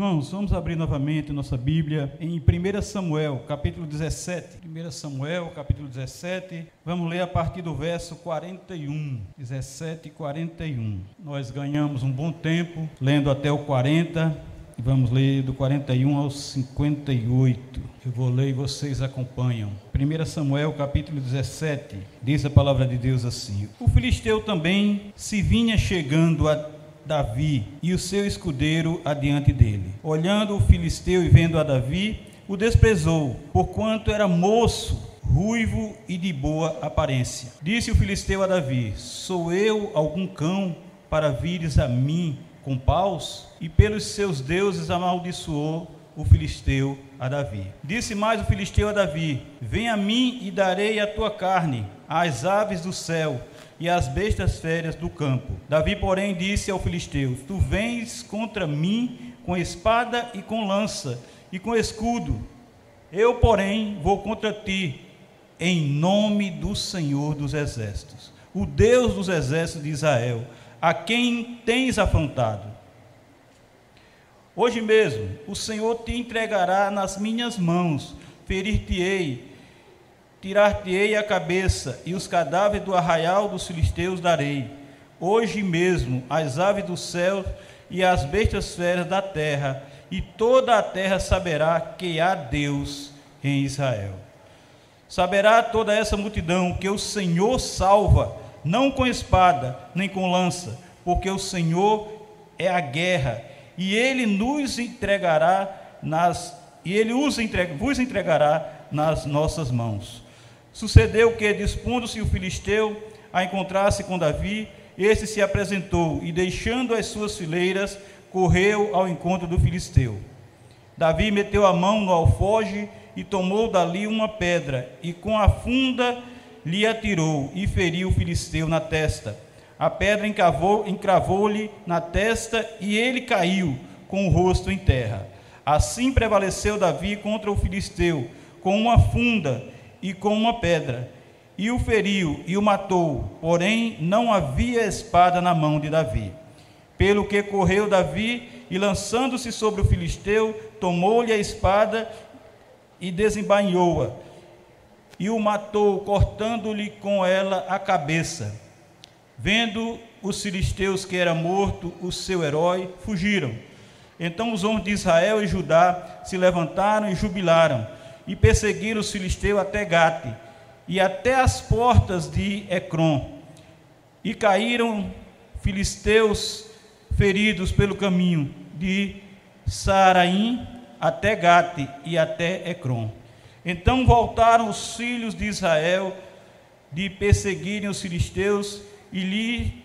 Irmãos, vamos abrir novamente nossa Bíblia em 1 Samuel, capítulo 17. 1 Samuel, capítulo 17. Vamos ler a partir do verso 41. 17 e 41. Nós ganhamos um bom tempo lendo até o 40 e vamos ler do 41 ao 58. Eu vou ler e vocês acompanham. 1 Samuel capítulo 17, diz a palavra de Deus assim: O filisteu também se vinha chegando a Davi e o seu escudeiro adiante dele. Olhando o filisteu e vendo a Davi, o desprezou, porquanto era moço, ruivo e de boa aparência. Disse o filisteu a Davi: Sou eu algum cão para vires a mim com paus? E pelos seus deuses amaldiçoou o filisteu a Davi. Disse mais o filisteu a Davi: Vem a mim e darei a tua carne às aves do céu e as bestas férias do campo. Davi, porém, disse ao filisteu: Tu vens contra mim com espada e com lança e com escudo. Eu, porém, vou contra ti em nome do Senhor dos exércitos, o Deus dos exércitos de Israel, a quem tens afrontado. Hoje mesmo o Senhor te entregará nas minhas mãos, ferir-te-ei Tirar-te-ei a cabeça, e os cadáveres do arraial dos filisteus darei. Hoje mesmo as aves do céu e as bestas feras da terra, e toda a terra saberá que há Deus em Israel. Saberá toda essa multidão que o Senhor salva, não com espada, nem com lança, porque o Senhor é a guerra, e ele nos entregará nas e ele os entrega, vos entregará nas nossas mãos. Sucedeu que, dispondo-se o filisteu a encontrar-se com Davi, este se apresentou e, deixando as suas fileiras, correu ao encontro do filisteu. Davi meteu a mão no alfoge e tomou dali uma pedra, e com a funda lhe atirou e feriu o filisteu na testa. A pedra encravou-lhe na testa e ele caiu com o rosto em terra. Assim prevaleceu Davi contra o filisteu, com uma funda e com uma pedra, e o feriu e o matou, porém não havia espada na mão de Davi. Pelo que correu Davi e lançando-se sobre o filisteu, tomou-lhe a espada e desembainhou-a, e o matou, cortando-lhe com ela a cabeça. Vendo os filisteus que era morto o seu herói, fugiram. Então os homens de Israel e Judá se levantaram e jubilaram e perseguiram os filisteus até Gate e até as portas de Ecrom. E caíram filisteus feridos pelo caminho de Saraim até Gate e até Ecrom. Então voltaram os filhos de Israel de perseguirem os filisteus e lhe,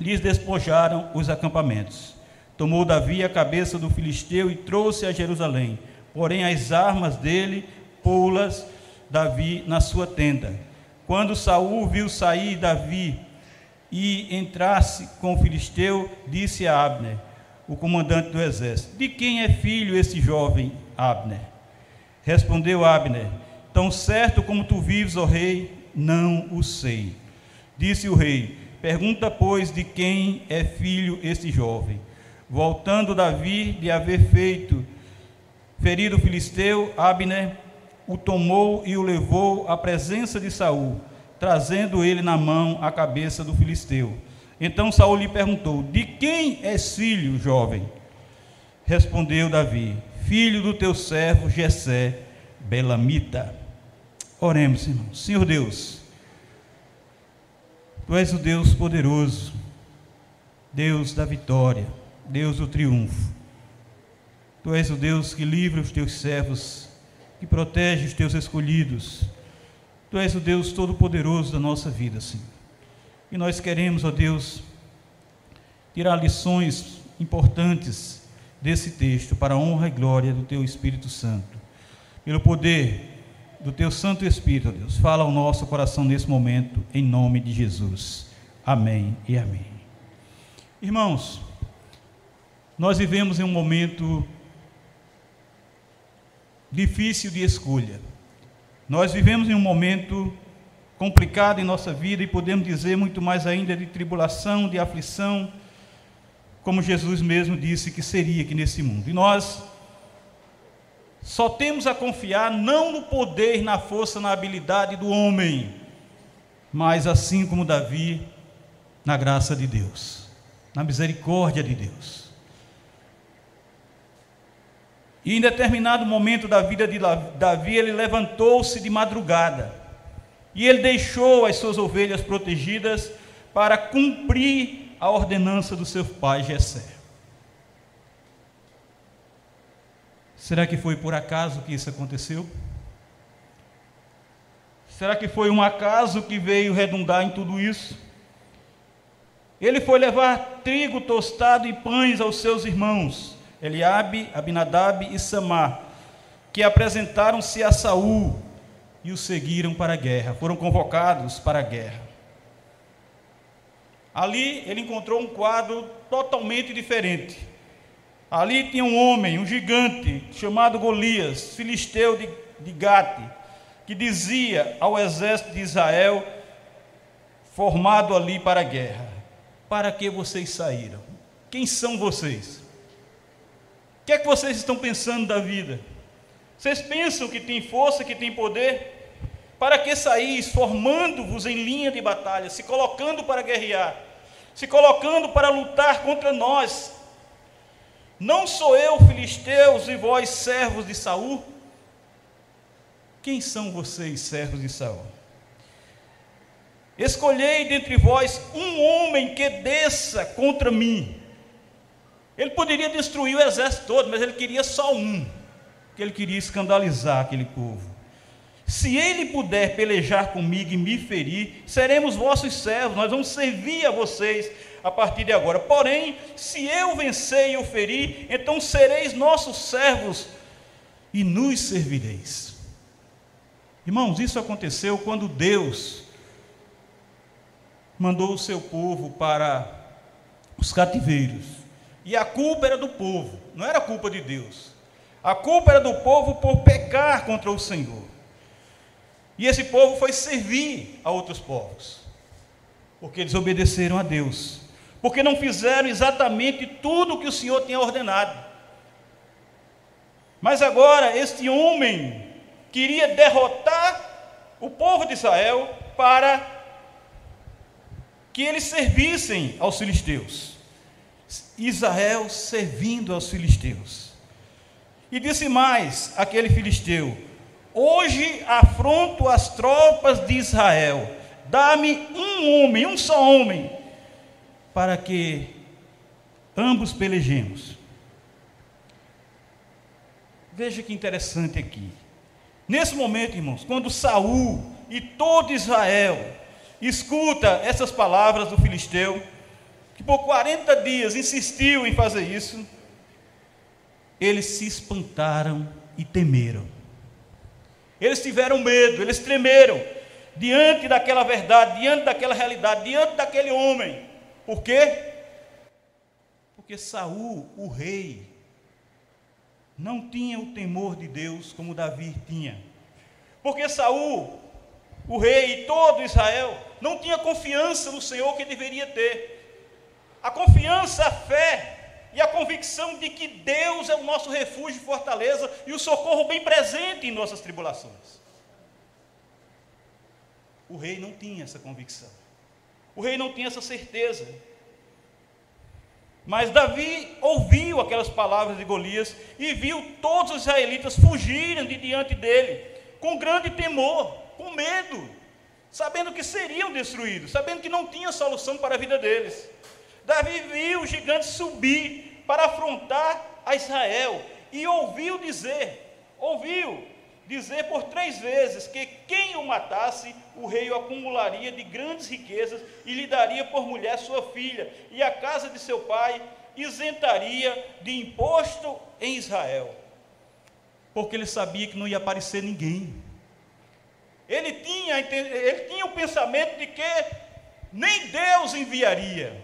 lhes despojaram os acampamentos. Tomou Davi a cabeça do filisteu e trouxe a Jerusalém porém as armas dele pô-las Davi na sua tenda. Quando Saul viu sair Davi e entrasse com o filisteu, disse a Abner, o comandante do exército: De quem é filho esse jovem Abner? Respondeu Abner: Tão certo como tu vives, ó rei, não o sei. Disse o rei: Pergunta, pois, de quem é filho esse jovem. Voltando Davi de haver feito Ferido o filisteu, Abner o tomou e o levou à presença de Saul, trazendo ele na mão a cabeça do filisteu. Então Saul lhe perguntou: De quem és filho, jovem? Respondeu Davi: Filho do teu servo Jessé, Belamita. Oremos, irmão. Senhor Deus, Tu és o Deus poderoso, Deus da vitória, Deus do triunfo. Tu és o Deus que livra os teus servos, que protege os teus escolhidos. Tu és o Deus todo-poderoso da nossa vida, Senhor. E nós queremos, ó Deus, tirar lições importantes desse texto para a honra e glória do teu Espírito Santo. Pelo poder do teu Santo Espírito, Deus, fala ao nosso coração nesse momento, em nome de Jesus. Amém e amém. Irmãos, nós vivemos em um momento difícil de escolha. Nós vivemos em um momento complicado em nossa vida e podemos dizer muito mais ainda de tribulação, de aflição, como Jesus mesmo disse que seria aqui nesse mundo. E nós só temos a confiar não no poder, na força, na habilidade do homem, mas assim como Davi, na graça de Deus, na misericórdia de Deus. E em determinado momento da vida de Davi, ele levantou-se de madrugada e ele deixou as suas ovelhas protegidas para cumprir a ordenança do seu pai Jessé. Será que foi por acaso que isso aconteceu? Será que foi um acaso que veio redundar em tudo isso? Ele foi levar trigo tostado e pães aos seus irmãos, Eliabe, Abinadab e Samar, que apresentaram-se a Saul e o seguiram para a guerra, foram convocados para a guerra. Ali ele encontrou um quadro totalmente diferente. Ali tinha um homem, um gigante, chamado Golias, filisteu de, de Gate, que dizia ao exército de Israel, formado ali para a guerra: Para que vocês saíram? Quem são vocês? O que é que vocês estão pensando da vida? Vocês pensam que tem força, que tem poder? Para que saís formando-vos em linha de batalha, se colocando para guerrear, se colocando para lutar contra nós? Não sou eu, filisteus, e vós, servos de Saul? Quem são vocês, servos de Saul? Escolhei dentre vós um homem que desça contra mim. Ele poderia destruir o exército todo, mas ele queria só um, que ele queria escandalizar aquele povo. Se ele puder pelejar comigo e me ferir, seremos vossos servos, nós vamos servir a vocês a partir de agora. Porém, se eu vencer e o ferir, então sereis nossos servos e nos servireis. Irmãos, isso aconteceu quando Deus mandou o seu povo para os cativeiros. E a culpa era do povo, não era culpa de Deus. A culpa era do povo por pecar contra o Senhor. E esse povo foi servir a outros povos, porque eles obedeceram a Deus, porque não fizeram exatamente tudo o que o Senhor tinha ordenado. Mas agora, este homem queria derrotar o povo de Israel para que eles servissem aos filisteus. Israel servindo aos filisteus. E disse mais aquele filisteu: Hoje afronto as tropas de Israel, dá-me um homem, um só homem, para que ambos pelejemos. Veja que interessante aqui. Nesse momento, irmãos, quando Saul e todo Israel escuta essas palavras do filisteu, que por 40 dias insistiu em fazer isso, eles se espantaram e temeram. Eles tiveram medo, eles tremeram diante daquela verdade, diante daquela realidade, diante daquele homem. Por quê? Porque Saul, o rei, não tinha o temor de Deus como Davi tinha. Porque Saul, o rei e todo Israel, não tinha confiança no Senhor que deveria ter. A confiança, a fé e a convicção de que Deus é o nosso refúgio e fortaleza e o socorro bem presente em nossas tribulações. O rei não tinha essa convicção. O rei não tinha essa certeza. Mas Davi ouviu aquelas palavras de Golias e viu todos os israelitas fugirem de diante dele, com grande temor, com medo, sabendo que seriam destruídos, sabendo que não tinha solução para a vida deles. Davi viu o gigante subir para afrontar a Israel e ouviu dizer, ouviu dizer por três vezes que quem o matasse, o rei o acumularia de grandes riquezas e lhe daria por mulher sua filha, e a casa de seu pai isentaria de imposto em Israel. Porque ele sabia que não ia aparecer ninguém. Ele tinha, ele tinha o pensamento de que nem Deus enviaria.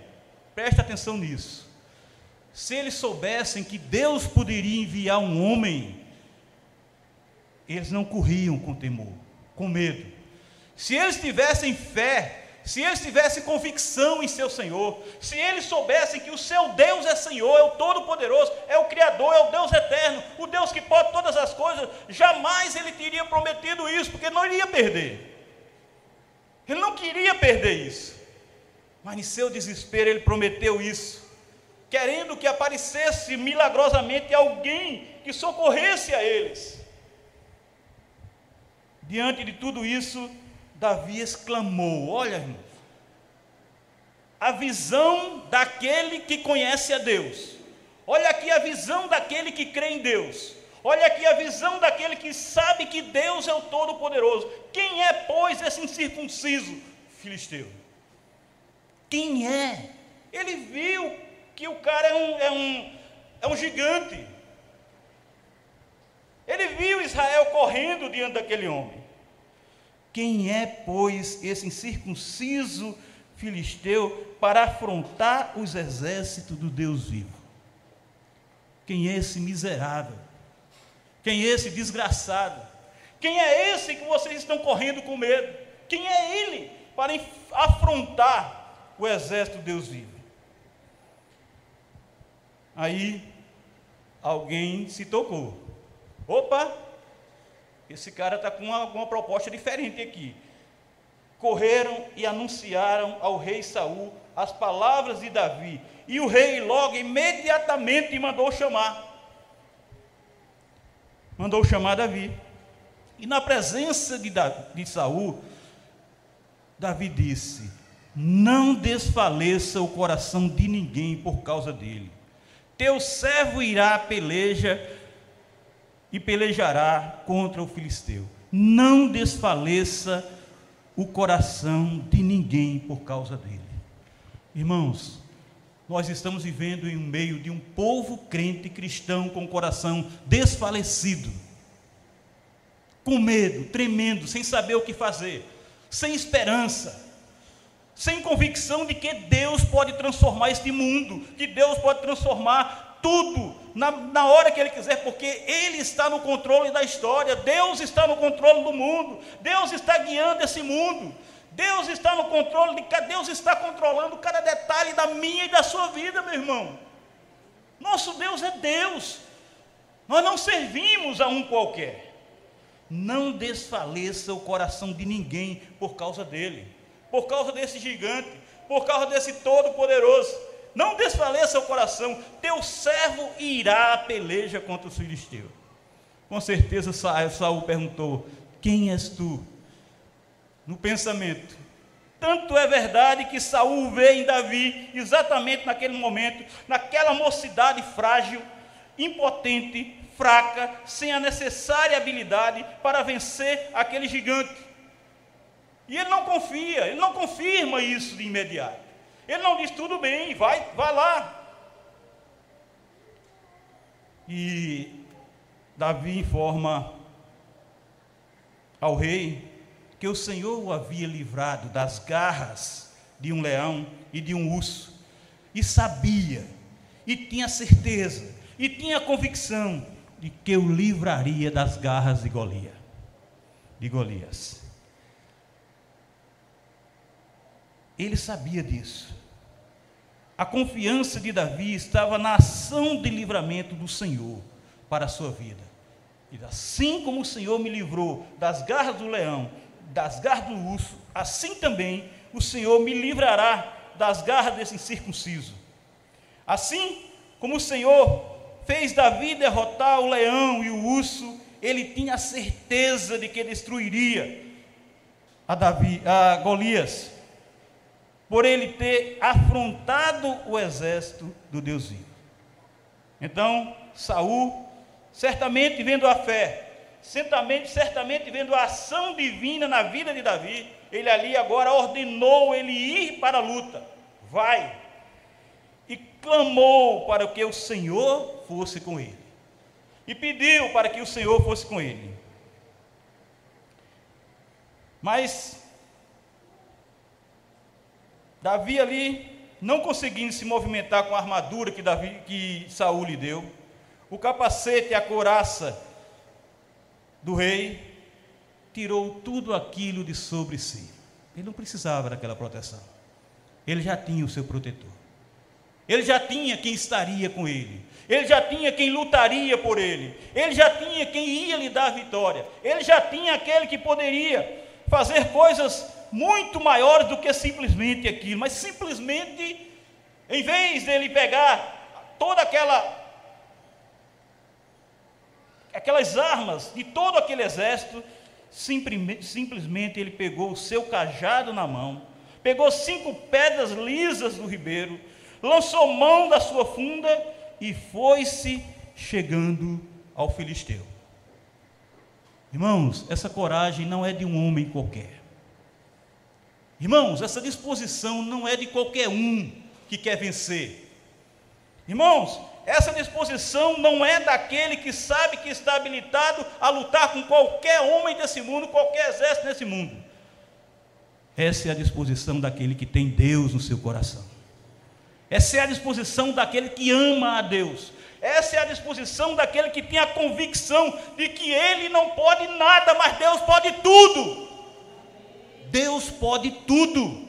Preste atenção nisso. Se eles soubessem que Deus poderia enviar um homem eles não corriam com temor, com medo. Se eles tivessem fé, se eles tivessem convicção em seu Senhor, se eles soubessem que o seu Deus é Senhor, é o Todo-Poderoso, é o Criador, é o Deus eterno, o Deus que pode todas as coisas, jamais ele teria prometido isso, porque não iria perder. Ele não queria perder isso. Mas em seu desespero ele prometeu isso, querendo que aparecesse milagrosamente alguém que socorresse a eles. Diante de tudo isso, Davi exclamou: Olha, irmãos, a visão daquele que conhece a Deus. Olha aqui a visão daquele que crê em Deus. Olha aqui a visão daquele que sabe que Deus é o Todo-Poderoso. Quem é, pois, esse incircunciso filisteu? Quem é? Ele viu que o cara é um, é um, é um gigante. Ele viu Israel correndo diante daquele homem. Quem é, pois, esse incircunciso filisteu para afrontar os exércitos do Deus vivo? Quem é esse miserável? Quem é esse desgraçado? Quem é esse que vocês estão correndo com medo? Quem é ele para afrontar o exército do Deus vivo? Aí alguém se tocou. Opa, esse cara está com uma, proposta diferente aqui. Correram e anunciaram ao rei Saul as palavras de Davi. E o rei logo imediatamente mandou chamar. Mandou chamar Davi. E na presença de, Davi, de Saul, Davi disse: Não desfaleça o coração de ninguém por causa dele. Teu servo irá à peleja e pelejará contra o filisteu. Não desfaleça o coração de ninguém por causa dele. Irmãos, nós estamos vivendo em meio de um povo crente cristão com o coração desfalecido, com medo, tremendo, sem saber o que fazer, sem esperança, sem convicção de que Deus pode transformar este mundo, que Deus pode transformar tudo na, na hora que Ele quiser, porque Ele está no controle da história, Deus está no controle do mundo, Deus está guiando esse mundo, Deus está no controle de Deus está controlando cada detalhe da minha e da sua vida, meu irmão. Nosso Deus é Deus. Nós não servimos a um qualquer. Não desfaleça o coração de ninguém por causa dele, por causa desse gigante, por causa desse todo-poderoso não desfaleça o coração, teu servo irá à peleja contra os filisteus. Com certeza Saul perguntou: Quem és tu? No pensamento. Tanto é verdade que Saul vê em Davi, exatamente naquele momento, naquela mocidade frágil, impotente, fraca, sem a necessária habilidade para vencer aquele gigante. E ele não confia, ele não confirma isso de imediato. Ele não diz tudo bem, vai, vai lá. E Davi informa ao rei que o Senhor o havia livrado das garras de um leão e de um urso, e sabia, e tinha certeza, e tinha convicção de que o livraria das garras de Golias. De Golias. Ele sabia disso. A confiança de Davi estava na ação de livramento do Senhor para a sua vida. E assim como o Senhor me livrou das garras do leão, das garras do urso, assim também o Senhor me livrará das garras desse incircunciso. Assim como o Senhor fez Davi derrotar o leão e o urso, ele tinha certeza de que destruiria a, Davi, a Golias por ele ter afrontado o exército do Deus vivo. Então, Saul, certamente vendo a fé, certamente, certamente vendo a ação divina na vida de Davi, ele ali agora ordenou ele ir para a luta. Vai. E clamou para que o Senhor fosse com ele. E pediu para que o Senhor fosse com ele. Mas Davi ali, não conseguindo se movimentar com a armadura que, Davi, que Saul lhe deu, o capacete e a couraça do rei, tirou tudo aquilo de sobre si. Ele não precisava daquela proteção. Ele já tinha o seu protetor. Ele já tinha quem estaria com ele. Ele já tinha quem lutaria por ele. Ele já tinha quem ia lhe dar vitória. Ele já tinha aquele que poderia fazer coisas muito maiores do que simplesmente aquilo, mas simplesmente, em vez dele pegar toda aquela aquelas armas de todo aquele exército, simplesmente ele pegou o seu cajado na mão, pegou cinco pedras lisas do ribeiro, lançou mão da sua funda e foi-se chegando ao filisteu. Irmãos, essa coragem não é de um homem qualquer. Irmãos, essa disposição não é de qualquer um que quer vencer. Irmãos, essa disposição não é daquele que sabe que está habilitado a lutar com qualquer homem desse mundo, qualquer exército nesse mundo. Essa é a disposição daquele que tem Deus no seu coração. Essa é a disposição daquele que ama a Deus. Essa é a disposição daquele que tem a convicção de que ele não pode nada, mas Deus pode tudo. Deus pode tudo.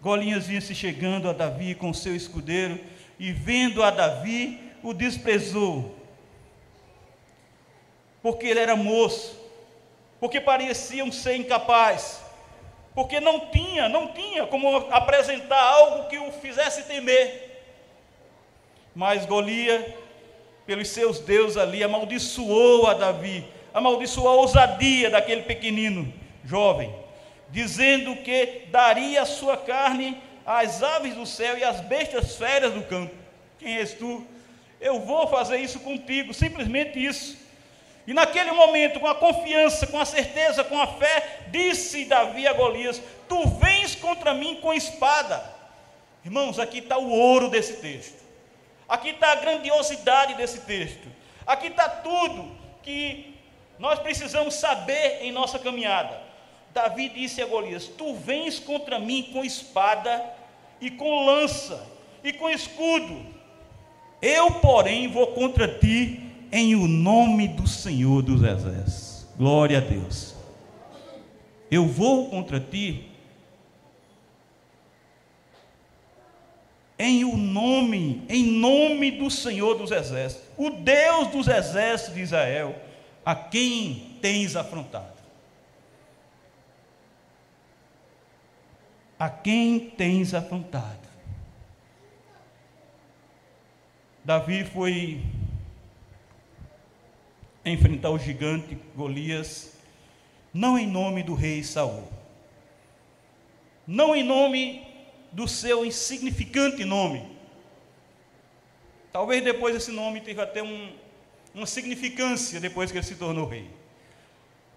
Golinhas vinha se chegando a Davi com seu escudeiro e vendo a Davi, o desprezou. Porque ele era moço, porque parecia um ser incapaz, porque não tinha, não tinha como apresentar algo que o fizesse temer. Mas Golias, pelos seus deuses ali, amaldiçoou a Davi, amaldiçoou a ousadia daquele pequenino jovem dizendo que daria a sua carne às aves do céu e às bestas férias do campo. Quem és tu? Eu vou fazer isso contigo, simplesmente isso. E naquele momento, com a confiança, com a certeza, com a fé, disse Davi a Golias: Tu vens contra mim com espada. Irmãos, aqui está o ouro desse texto. Aqui está a grandiosidade desse texto. Aqui está tudo que nós precisamos saber em nossa caminhada. Davi disse a Golias: Tu vens contra mim com espada e com lança e com escudo. Eu, porém, vou contra ti em o nome do Senhor dos Exércitos. Glória a Deus. Eu vou contra ti em o nome, em nome do Senhor dos Exércitos, o Deus dos exércitos de Israel, a quem tens afrontado. a quem tens afrontado. Davi foi enfrentar o gigante Golias, não em nome do rei Saul, não em nome do seu insignificante nome. Talvez depois esse nome tenha até um, uma significância depois que ele se tornou rei.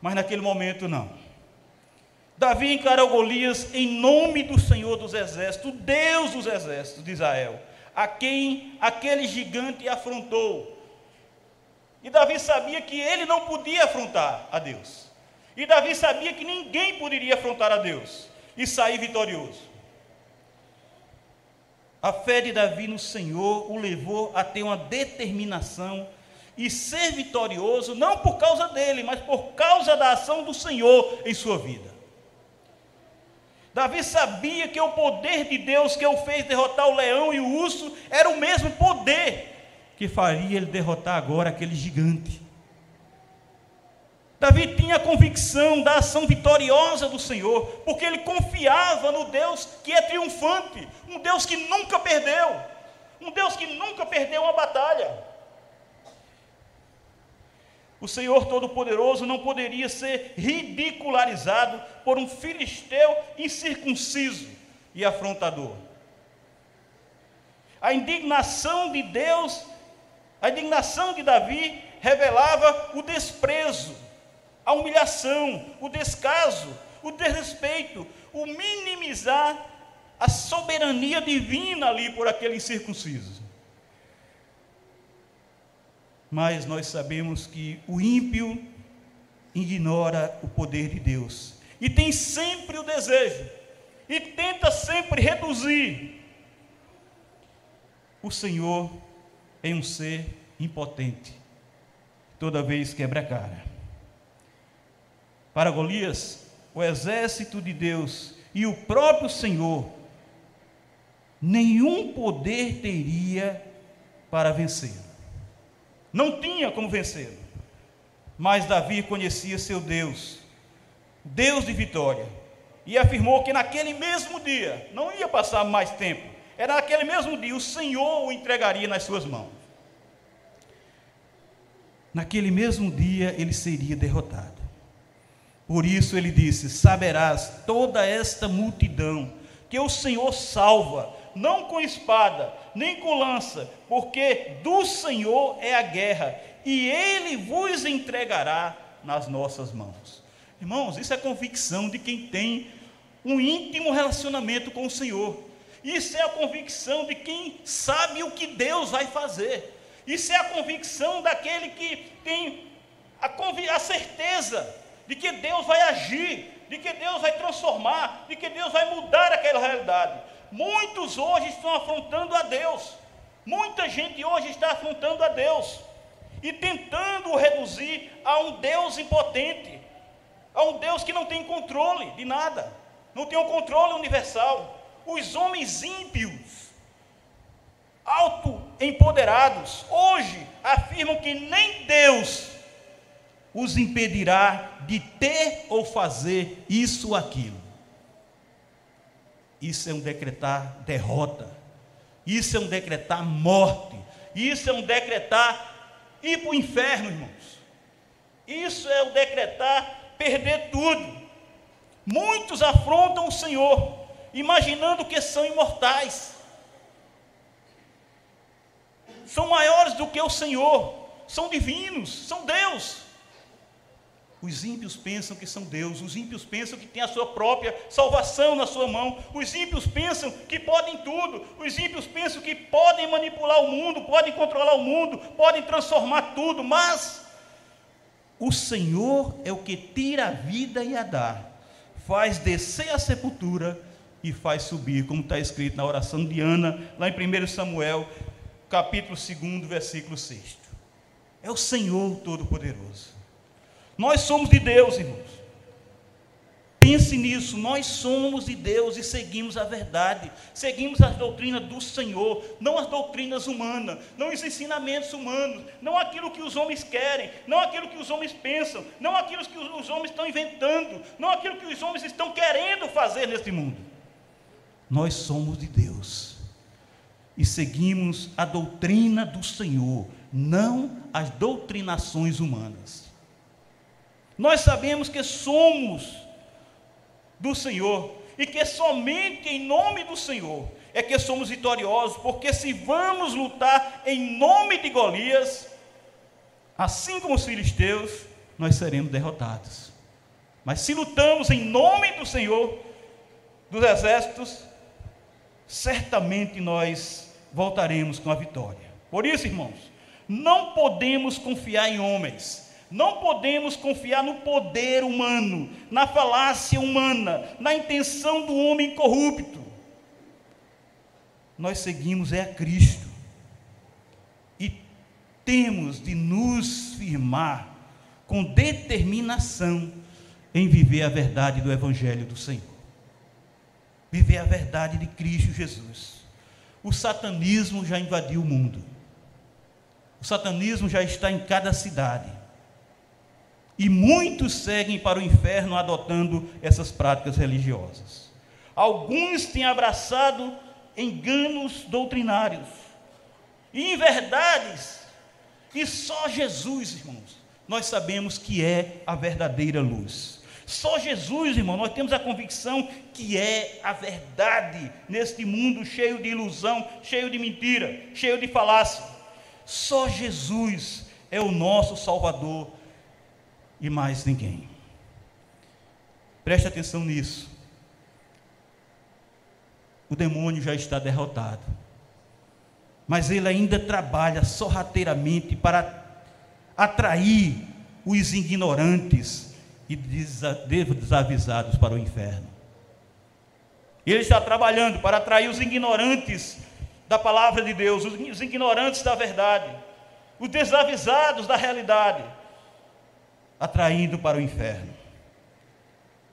Mas naquele momento não. Davi encarou Golias em nome do Senhor dos Exércitos, Deus dos Exércitos de Israel, a quem aquele gigante afrontou. E Davi sabia que ele não podia afrontar a Deus. E Davi sabia que ninguém poderia afrontar a Deus e sair vitorioso. A fé de Davi no Senhor o levou a ter uma determinação e ser vitorioso, não por causa dele, mas por causa da ação do Senhor em sua vida. Davi sabia que o poder de Deus que o fez derrotar o leão e o urso era o mesmo poder que faria ele derrotar agora aquele gigante. Davi tinha a convicção da ação vitoriosa do Senhor, porque ele confiava no Deus que é triunfante, um Deus que nunca perdeu, um Deus que nunca perdeu uma batalha. O Senhor Todo-Poderoso não poderia ser ridicularizado por um filisteu incircunciso e afrontador. A indignação de Deus, a indignação de Davi revelava o desprezo, a humilhação, o descaso, o desrespeito, o minimizar a soberania divina ali por aquele incircunciso. Mas nós sabemos que o ímpio ignora o poder de Deus e tem sempre o desejo e tenta sempre reduzir o Senhor em um ser impotente, toda vez quebra a cara. Para Golias, o exército de Deus e o próprio Senhor, nenhum poder teria para vencê-lo. Não tinha como vencê-lo. Mas Davi conhecia seu Deus, Deus de vitória, e afirmou que naquele mesmo dia, não ia passar mais tempo, era naquele mesmo dia, o Senhor o entregaria nas suas mãos. Naquele mesmo dia ele seria derrotado. Por isso ele disse: Saberás toda esta multidão que o Senhor salva, não com espada, nem com lança, porque do Senhor é a guerra, e ele vos entregará nas nossas mãos. Irmãos, isso é convicção de quem tem um íntimo relacionamento com o Senhor. Isso é a convicção de quem sabe o que Deus vai fazer. Isso é a convicção daquele que tem a, a certeza de que Deus vai agir, de que Deus vai transformar, de que Deus vai mudar aquela realidade. Muitos hoje estão afrontando a Deus. Muita gente hoje está afrontando a Deus e tentando reduzir a um Deus impotente, a um Deus que não tem controle de nada, não tem um controle universal. Os homens ímpios, auto-empoderados, hoje afirmam que nem Deus os impedirá de ter ou fazer isso ou aquilo. Isso é um decretar derrota. Isso é um decretar morte. Isso é um decretar ir para o inferno, irmãos. Isso é o decretar perder tudo. Muitos afrontam o Senhor, imaginando que são imortais. São maiores do que o Senhor, são divinos, são Deus. Os ímpios pensam que são Deus, os ímpios pensam que têm a sua própria salvação na sua mão, os ímpios pensam que podem tudo, os ímpios pensam que podem manipular o mundo, podem controlar o mundo, podem transformar tudo, mas o Senhor é o que tira a vida e a dá, faz descer a sepultura e faz subir, como está escrito na oração de Ana, lá em 1 Samuel, capítulo 2, versículo 6. É o Senhor Todo-Poderoso. Nós somos de Deus, irmãos. Pense nisso, nós somos de Deus e seguimos a verdade, seguimos as doutrinas do Senhor, não as doutrinas humanas, não os ensinamentos humanos, não aquilo que os homens querem, não aquilo que os homens pensam, não aquilo que os homens estão inventando, não aquilo que os homens estão querendo fazer neste mundo. Nós somos de Deus e seguimos a doutrina do Senhor, não as doutrinações humanas. Nós sabemos que somos do Senhor e que somente em nome do Senhor é que somos vitoriosos, porque se vamos lutar em nome de Golias, assim como os filisteus, nós seremos derrotados. Mas se lutamos em nome do Senhor dos exércitos, certamente nós voltaremos com a vitória. Por isso, irmãos, não podemos confiar em homens não podemos confiar no poder humano, na falácia humana, na intenção do homem corrupto. Nós seguimos é a Cristo. E temos de nos firmar com determinação em viver a verdade do Evangelho do Senhor. Viver a verdade de Cristo Jesus. O satanismo já invadiu o mundo. O satanismo já está em cada cidade. E muitos seguem para o inferno adotando essas práticas religiosas. Alguns têm abraçado enganos doutrinários e inverdades, e só Jesus, irmãos, nós sabemos que é a verdadeira luz. Só Jesus, irmão, nós temos a convicção que é a verdade neste mundo cheio de ilusão, cheio de mentira, cheio de falácia. Só Jesus é o nosso Salvador e mais ninguém. Preste atenção nisso. O demônio já está derrotado. Mas ele ainda trabalha sorrateiramente para atrair os ignorantes e desavisados para o inferno. Ele está trabalhando para atrair os ignorantes da palavra de Deus, os ignorantes da verdade os desavisados da realidade, atraindo para o inferno.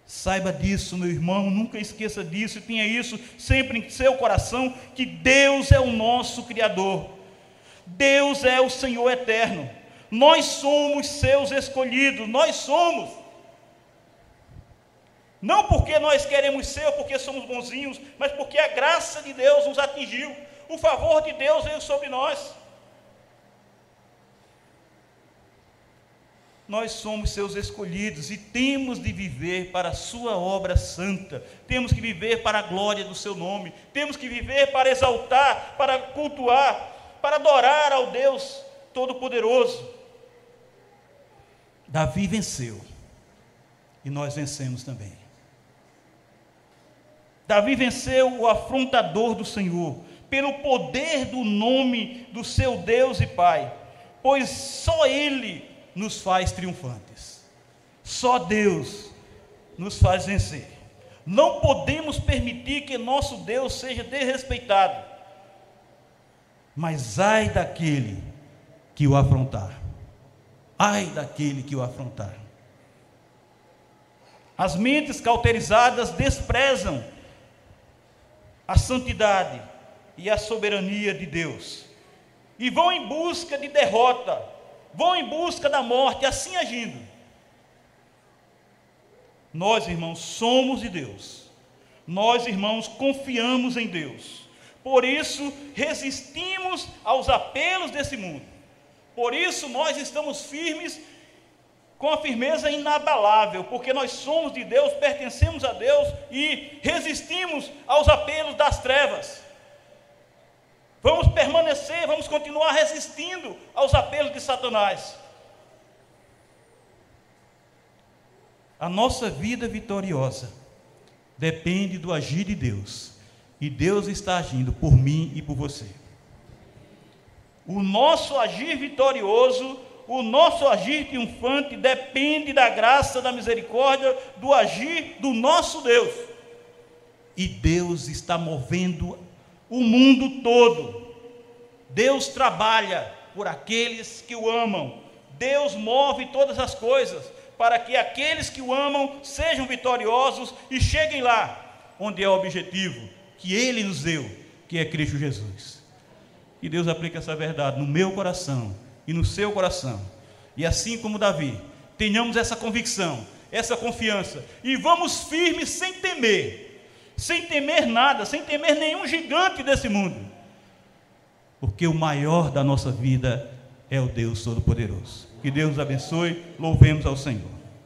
Saiba disso, meu irmão, nunca esqueça disso tenha isso sempre em seu coração: que Deus é o nosso Criador, Deus é o Senhor eterno, nós somos seus escolhidos, nós somos. Não porque nós queremos ser ou porque somos bonzinhos, mas porque a graça de Deus nos atingiu, o favor de Deus veio sobre nós. Nós somos seus escolhidos e temos de viver para a sua obra santa, temos que viver para a glória do seu nome, temos que viver para exaltar, para cultuar, para adorar ao Deus Todo-Poderoso. Davi venceu e nós vencemos também. Davi venceu o afrontador do Senhor, pelo poder do nome do seu Deus e Pai, pois só Ele nos faz triunfantes. Só Deus nos faz vencer. Não podemos permitir que nosso Deus seja desrespeitado. Mas ai daquele que o afrontar. Ai daquele que o afrontar. As mentes cauterizadas desprezam a santidade e a soberania de Deus e vão em busca de derrota vão em busca da morte, assim agindo. Nós, irmãos, somos de Deus. Nós, irmãos, confiamos em Deus. Por isso, resistimos aos apelos desse mundo. Por isso, nós estamos firmes com a firmeza inabalável, porque nós somos de Deus, pertencemos a Deus e resistimos aos apelos das trevas. Vamos permanecer, vamos continuar resistindo aos apelos de Satanás. A nossa vida vitoriosa depende do agir de Deus. E Deus está agindo por mim e por você. O nosso agir vitorioso, o nosso agir triunfante depende da graça, da misericórdia, do agir do nosso Deus. E Deus está movendo o mundo todo. Deus trabalha por aqueles que o amam. Deus move todas as coisas para que aqueles que o amam sejam vitoriosos e cheguem lá onde é o objetivo que ele nos deu, que é Cristo Jesus. Que Deus aplique essa verdade no meu coração e no seu coração. E assim como Davi, tenhamos essa convicção, essa confiança e vamos firmes sem temer sem temer nada, sem temer nenhum gigante desse mundo, porque o maior da nossa vida é o Deus Todo-Poderoso. Que Deus nos abençoe, louvemos ao Senhor.